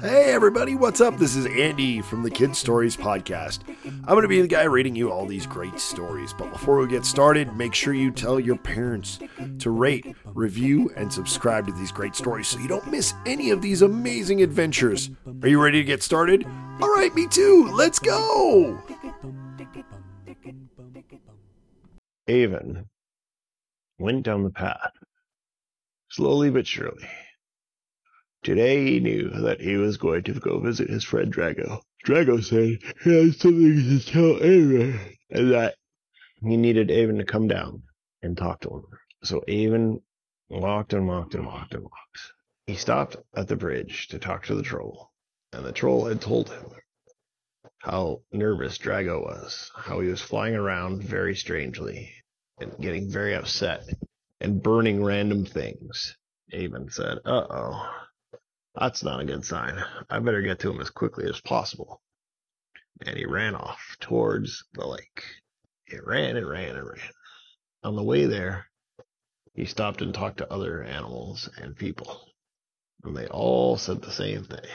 Hey everybody, what's up? This is Andy from the Kid Stories Podcast. I'm going to be the guy reading you all these great stories. But before we get started, make sure you tell your parents to rate, review, and subscribe to these great stories so you don't miss any of these amazing adventures. Are you ready to get started? All right, me too. Let's go. Avin went down the path, slowly but surely. Today he knew that he was going to go visit his friend Drago. Drago said he had something to tell Avin, and that he needed Avin to come down and talk to him. So Avin walked and walked and walked and walked. He stopped at the bridge to talk to the troll, and the troll had told him how nervous Drago was, how he was flying around very strangely and getting very upset and burning random things. Avin said, Uh oh, that's not a good sign. I better get to him as quickly as possible. And he ran off towards the lake. He ran and ran and ran. On the way there, he stopped and talked to other animals and people. And they all said the same thing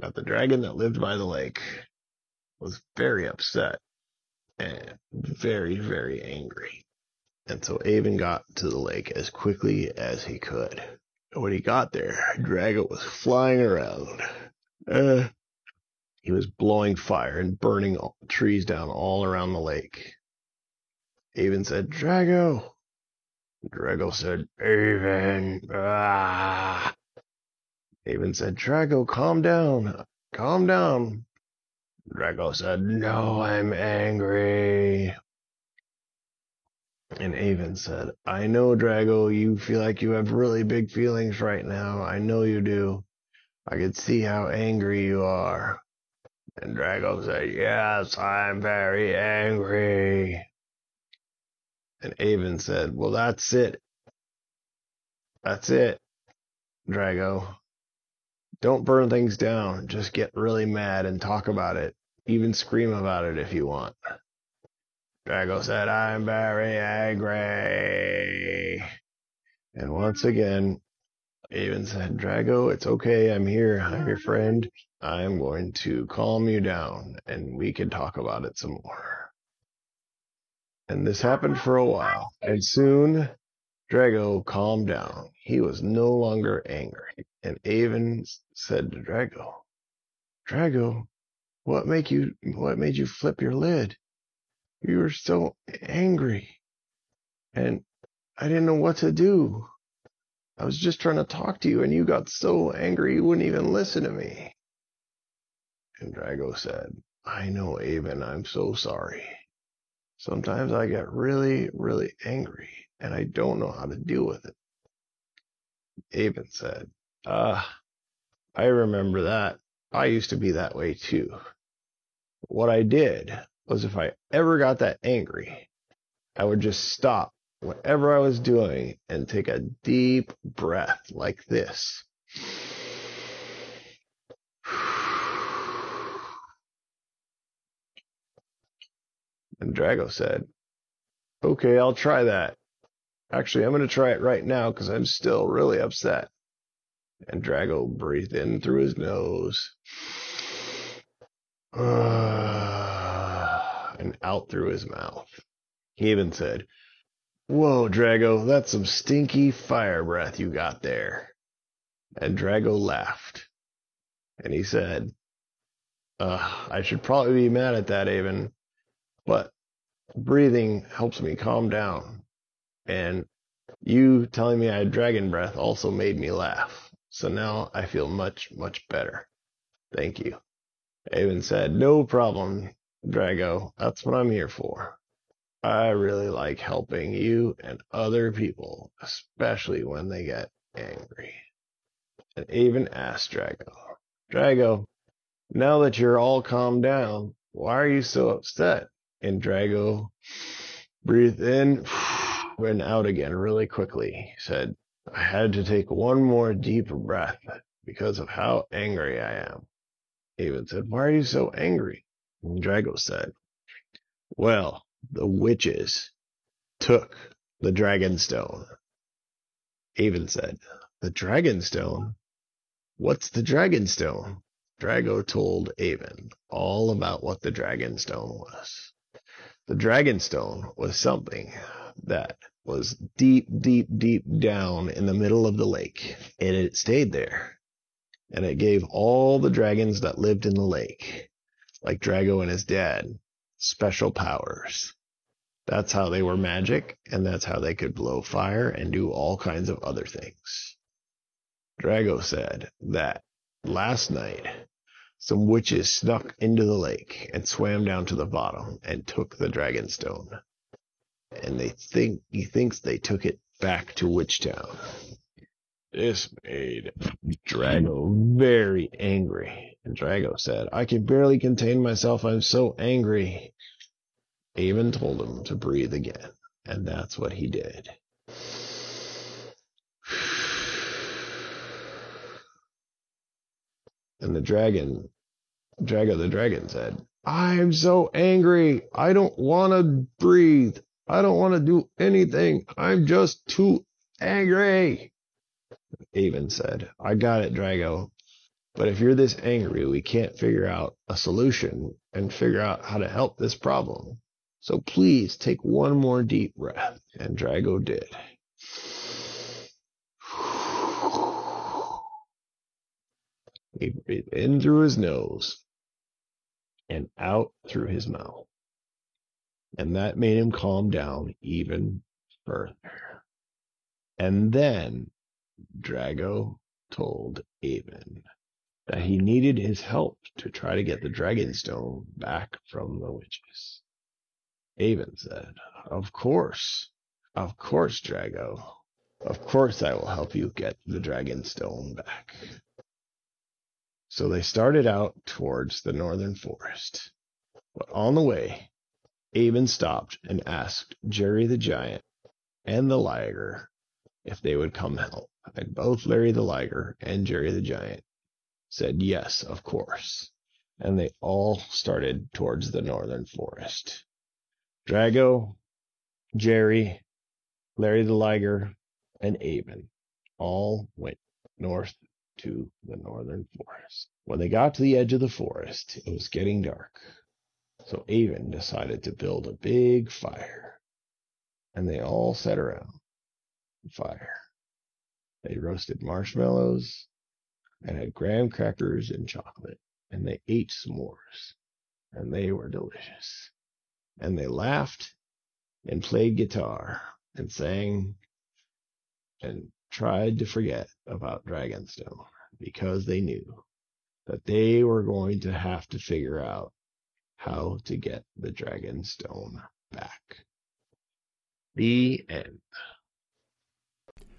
that the dragon that lived by the lake was very upset and very, very angry. And so Avin got to the lake as quickly as he could. When he got there, Drago was flying around. Uh, he was blowing fire and burning trees down all around the lake. Avin said, Drago. Drago said, Avin. Ah. Avin said, Drago, calm down. Calm down. Drago said, No, I'm angry. And Avin said, I know, Drago, you feel like you have really big feelings right now. I know you do. I can see how angry you are. And Drago said, Yes, I'm very angry. And Avin said, Well, that's it. That's it, Drago. Don't burn things down. Just get really mad and talk about it. Even scream about it if you want. Drago said, I'm very angry. And once again, Avin said, Drago, it's okay. I'm here. I'm your friend. I'm going to calm you down and we can talk about it some more. And this happened for a while. And soon, Drago calmed down. He was no longer angry. And Avin said to Drago, Drago, what make you what made you flip your lid? You were so angry. And I didn't know what to do. I was just trying to talk to you and you got so angry you wouldn't even listen to me. And Drago said, I know, Avin, I'm so sorry. Sometimes I get really, really angry and I don't know how to deal with it. Avin said, Ah, I remember that. I used to be that way too. What I did was if I ever got that angry, I would just stop whatever I was doing and take a deep breath like this. And Drago said, Okay, I'll try that. Actually, I'm going to try it right now because I'm still really upset. And Drago breathed in through his nose uh, and out through his mouth. He even said, Whoa, Drago, that's some stinky fire breath you got there. And Drago laughed. And he said, uh, I should probably be mad at that, Avin, but breathing helps me calm down. And you telling me I had dragon breath also made me laugh. So now I feel much, much better. Thank you. Avin said, No problem, Drago. That's what I'm here for. I really like helping you and other people, especially when they get angry. And even asked Drago, Drago, now that you're all calmed down, why are you so upset? And Drago breathed in and out again really quickly. He said, I had to take one more deep breath because of how angry I am. Avin said, Why are you so angry? And Drago said, Well, the witches took the dragon stone. Avin said, The dragon stone? What's the Dragonstone? Drago told Avin all about what the Dragonstone was. The Dragonstone was something that was deep, deep, deep down in the middle of the lake, and it stayed there. And it gave all the dragons that lived in the lake, like Drago and his dad, special powers. That's how they were magic, and that's how they could blow fire and do all kinds of other things. Drago said that last night some witches snuck into the lake and swam down to the bottom and took the dragon stone. And they think he thinks they took it back to Witchtown. This made Drago very angry. And Drago said, I can barely contain myself. I'm so angry. Avin told him to breathe again. And that's what he did. And the dragon, Drago the dragon said, I'm so angry. I don't want to breathe. I don't want to do anything. I'm just too angry. Avin said, I got it, Drago. But if you're this angry, we can't figure out a solution and figure out how to help this problem. So please take one more deep breath. And Drago did. He breathed in through his nose and out through his mouth. And that made him calm down even further. And then Drago told Avin that he needed his help to try to get the Dragonstone back from the witches. Avin said, Of course, of course, Drago. Of course I will help you get the Dragonstone back. So they started out towards the northern forest. But on the way, Avin stopped and asked Jerry the Giant and the Liger if they would come help. And both Larry the Liger and Jerry the Giant said yes, of course. And they all started towards the northern forest. Drago, Jerry, Larry the Liger, and Avin all went north to the northern forest. When they got to the edge of the forest, it was getting dark. So Avin decided to build a big fire. And they all sat around the fire. They roasted marshmallows and had graham crackers and chocolate. And they ate s'mores. And they were delicious. And they laughed and played guitar and sang and tried to forget about Dragonstone because they knew that they were going to have to figure out how to get the Dragonstone back. The end.